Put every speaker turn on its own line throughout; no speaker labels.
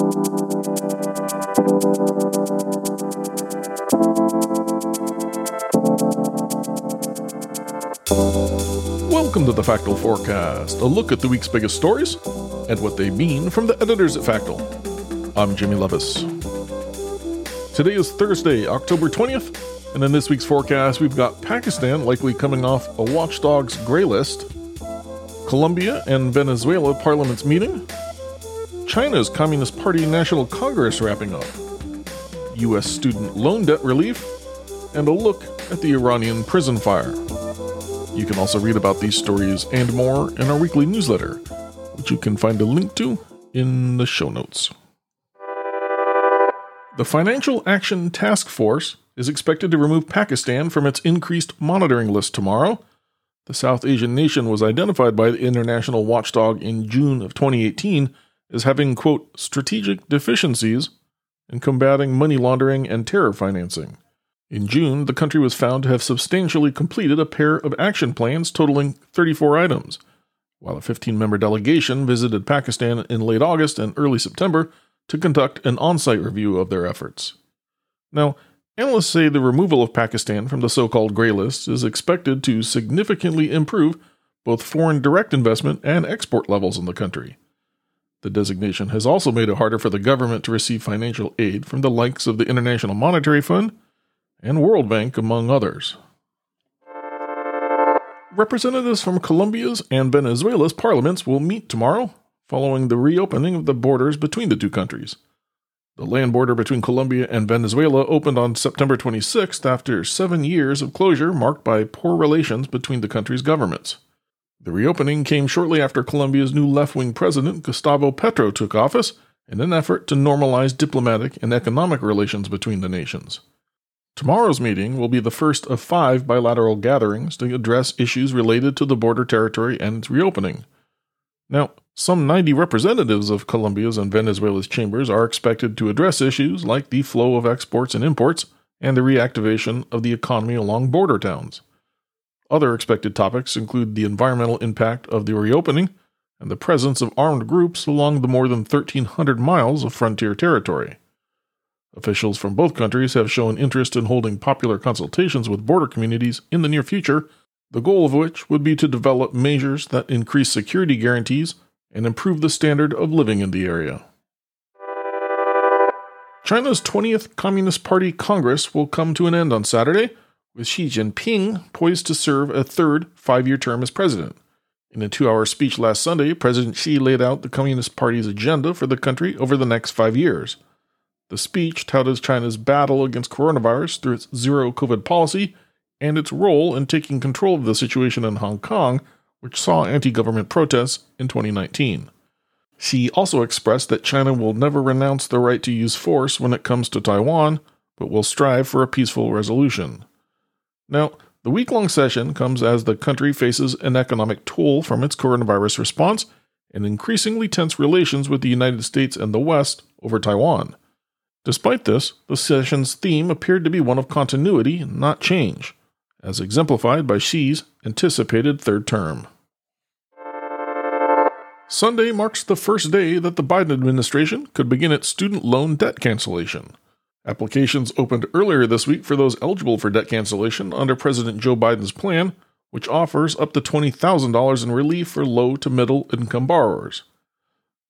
Welcome to the Factal Forecast, a look at the week's biggest stories and what they mean from the editors at Factal. I'm Jimmy Lovaas. Today is Thursday, October 20th, and in this week's forecast, we've got Pakistan likely coming off a watchdog's gray list, Colombia and Venezuela parliaments meeting, China's Communist Party National Congress wrapping up, U.S. student loan debt relief, and a look at the Iranian prison fire. You can also read about these stories and more in our weekly newsletter, which you can find a link to in the show notes. The Financial Action Task Force is expected to remove Pakistan from its increased monitoring list tomorrow. The South Asian nation was identified by the international watchdog in June of 2018 as having, quote, strategic deficiencies in combating money laundering and terror financing. In June, the country was found to have substantially completed a pair of action plans totaling 34 items, while a 15 member delegation visited Pakistan in late August and early September to conduct an on site review of their efforts. Now, analysts say the removal of Pakistan from the so called gray list is expected to significantly improve both foreign direct investment and export levels in the country. The designation has also made it harder for the government to receive financial aid from the likes of the International Monetary Fund and World Bank, among others. Representatives from Colombia's and Venezuela's parliaments will meet tomorrow, following the reopening of the borders between the two countries. The land border between Colombia and Venezuela opened on September 26th after seven years of closure marked by poor relations between the countries' governments. The reopening came shortly after Colombia's new left wing president, Gustavo Petro, took office in an effort to normalize diplomatic and economic relations between the nations. Tomorrow's meeting will be the first of five bilateral gatherings to address issues related to the border territory and its reopening. Now, some 90 representatives of Colombia's and Venezuela's chambers are expected to address issues like the flow of exports and imports and the reactivation of the economy along border towns. Other expected topics include the environmental impact of the reopening and the presence of armed groups along the more than 1,300 miles of frontier territory. Officials from both countries have shown interest in holding popular consultations with border communities in the near future, the goal of which would be to develop measures that increase security guarantees and improve the standard of living in the area. China's 20th Communist Party Congress will come to an end on Saturday, with Xi Jinping poised to serve a third five year term as president. In a two hour speech last Sunday, President Xi laid out the Communist Party's agenda for the country over the next five years. The speech touted China's battle against coronavirus through its zero COVID policy and its role in taking control of the situation in Hong Kong, which saw anti government protests in 2019. Xi also expressed that China will never renounce the right to use force when it comes to Taiwan, but will strive for a peaceful resolution. Now, the week long session comes as the country faces an economic toll from its coronavirus response and increasingly tense relations with the United States and the West over Taiwan. Despite this, the session's theme appeared to be one of continuity, not change, as exemplified by Xi's anticipated third term. Sunday marks the first day that the Biden administration could begin its student loan debt cancellation. Applications opened earlier this week for those eligible for debt cancellation under President Joe Biden's plan, which offers up to $20,000 in relief for low to middle income borrowers.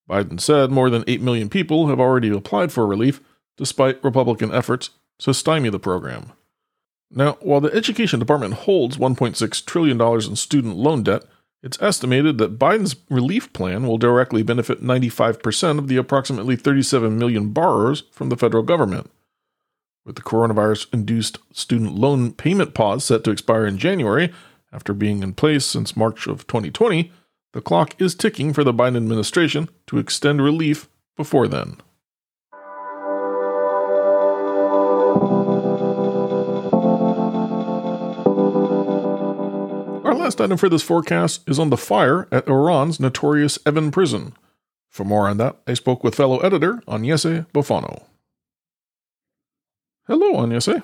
Biden said more than 8 million people have already applied for relief, despite Republican efforts to stymie the program. Now, while the Education Department holds $1.6 trillion in student loan debt, it's estimated that Biden's relief plan will directly benefit 95% of the approximately 37 million borrowers from the federal government. With the coronavirus induced student loan payment pause set to expire in January, after being in place since March of 2020, the clock is ticking for the Biden administration to extend relief before then. Our last item for this forecast is on the fire at Iran's notorious Evin prison. For more on that, I spoke with fellow editor Agnese Bofano. Hello, Agnese.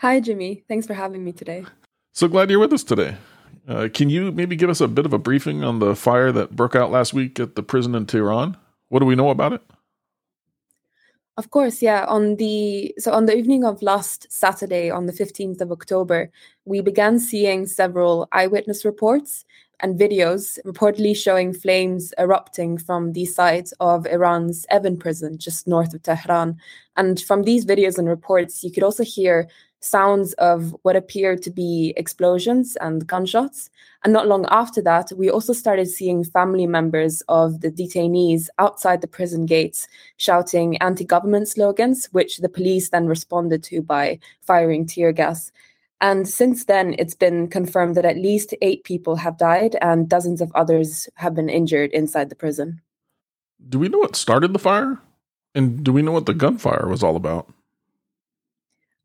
Hi, Jimmy. Thanks for having me today.
So glad you're with us today. Uh, can you maybe give us a bit of a briefing on the fire that broke out last week at the prison in Tehran? What do we know about it?
Of course, yeah. On the so on the evening of last Saturday, on the 15th of October, we began seeing several eyewitness reports and videos reportedly showing flames erupting from the site of Iran's Evin prison just north of Tehran. And from these videos and reports, you could also hear sounds of what appeared to be explosions and gunshots. And not long after that, we also started seeing family members of the detainees outside the prison gates shouting anti government slogans, which the police then responded to by firing tear gas. And since then, it's been confirmed that at least eight people have died and dozens of others have been injured inside the prison.
Do we know what started the fire? And do we know what the gunfire was all about?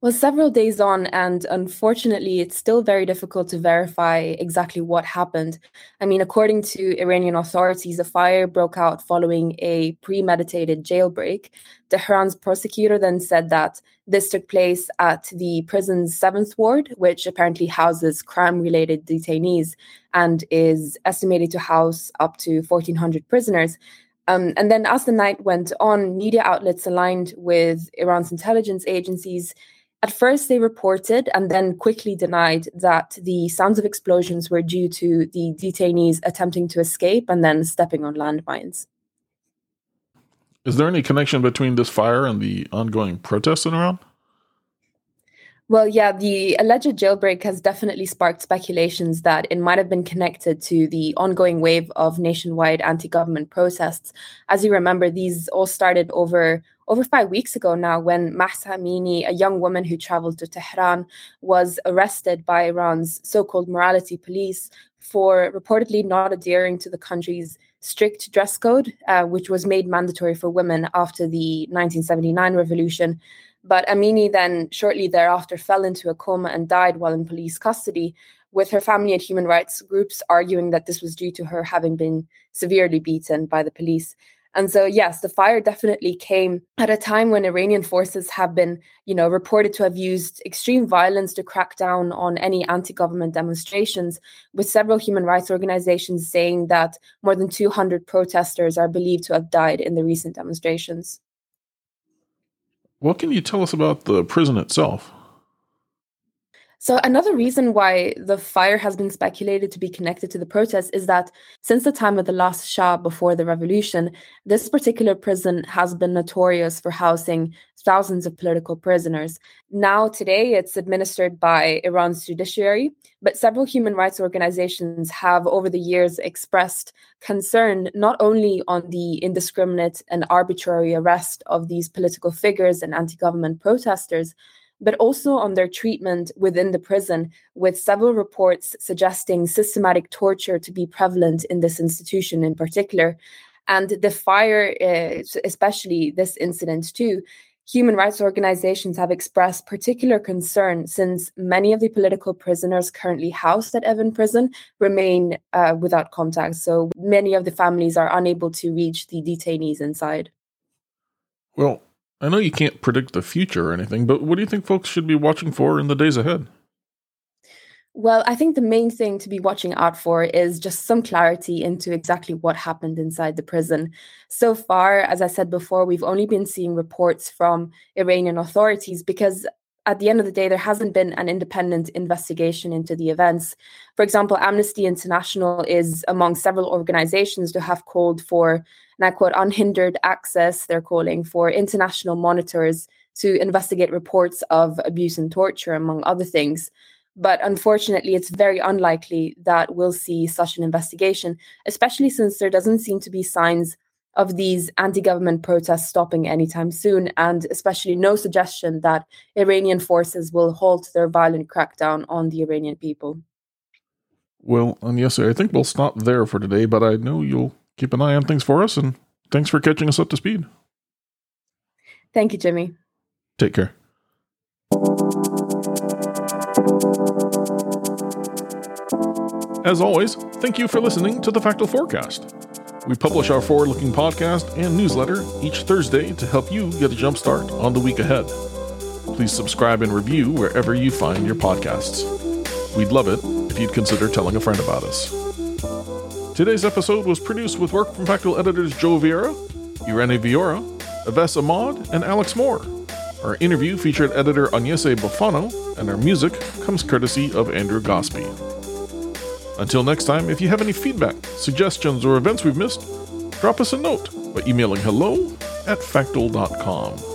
Well, several days on, and unfortunately, it's still very difficult to verify exactly what happened. I mean, according to Iranian authorities, a fire broke out following a premeditated jailbreak. Tehran's prosecutor then said that this took place at the prison's seventh ward, which apparently houses crime related detainees and is estimated to house up to 1,400 prisoners. Um, and then, as the night went on, media outlets aligned with Iran's intelligence agencies at first, they reported and then quickly denied that the sounds of explosions were due to the detainees attempting to escape and then stepping on landmines.
Is there any connection between this fire and the ongoing protests in Iran?
Well, yeah, the alleged jailbreak has definitely sparked speculations that it might have been connected to the ongoing wave of nationwide anti government protests. As you remember, these all started over over five weeks ago now when Mahsa Amini, a young woman who traveled to Tehran, was arrested by Iran's so called morality police for reportedly not adhering to the country's strict dress code, uh, which was made mandatory for women after the 1979 revolution. But Amini then, shortly thereafter, fell into a coma and died while in police custody, with her family and human rights groups arguing that this was due to her having been severely beaten by the police. And so, yes, the fire definitely came at a time when Iranian forces have been, you know, reported to have used extreme violence to crack down on any anti-government demonstrations, with several human rights organizations saying that more than 200 protesters are believed to have died in the recent demonstrations.
What can you tell us about the prison itself?
So, another reason why the fire has been speculated to be connected to the protests is that since the time of the last Shah before the revolution, this particular prison has been notorious for housing thousands of political prisoners. Now, today, it's administered by Iran's judiciary, but several human rights organizations have over the years expressed concern not only on the indiscriminate and arbitrary arrest of these political figures and anti government protesters but also on their treatment within the prison, with several reports suggesting systematic torture to be prevalent in this institution in particular. And the fire, uh, especially this incident too, human rights organizations have expressed particular concern since many of the political prisoners currently housed at Evin prison remain uh, without contact. So many of the families are unable to reach the detainees inside.
Well, I know you can't predict the future or anything, but what do you think folks should be watching for in the days ahead?
Well, I think the main thing to be watching out for is just some clarity into exactly what happened inside the prison. So far, as I said before, we've only been seeing reports from Iranian authorities because at the end of the day, there hasn't been an independent investigation into the events. For example, Amnesty International is among several organizations to have called for, and I quote, unhindered access, they're calling for international monitors to investigate reports of abuse and torture, among other things. But unfortunately, it's very unlikely that we'll see such an investigation, especially since there doesn't seem to be signs of these anti government protests stopping anytime soon, and especially no suggestion that Iranian forces will halt their violent crackdown on the Iranian people.
Well, and yes, I think we'll stop there for today, but I know you'll keep an eye on things for us, and thanks for catching us up to speed.
Thank you, Jimmy.
Take care. As always, thank you for listening to the Factal Forecast. We publish our forward looking podcast and newsletter each Thursday to help you get a jump start on the week ahead. Please subscribe and review wherever you find your podcasts. We'd love it if you'd consider telling a friend about us. Today's episode was produced with work from Factal editors Joe Vieira, Irene Viora, Aves Ahmad, and Alex Moore. Our interview featured editor Agnese Bufano, and our music comes courtesy of Andrew Gospie. Until next time, if you have any feedback, suggestions, or events we've missed, drop us a note by emailing hello at factal.com.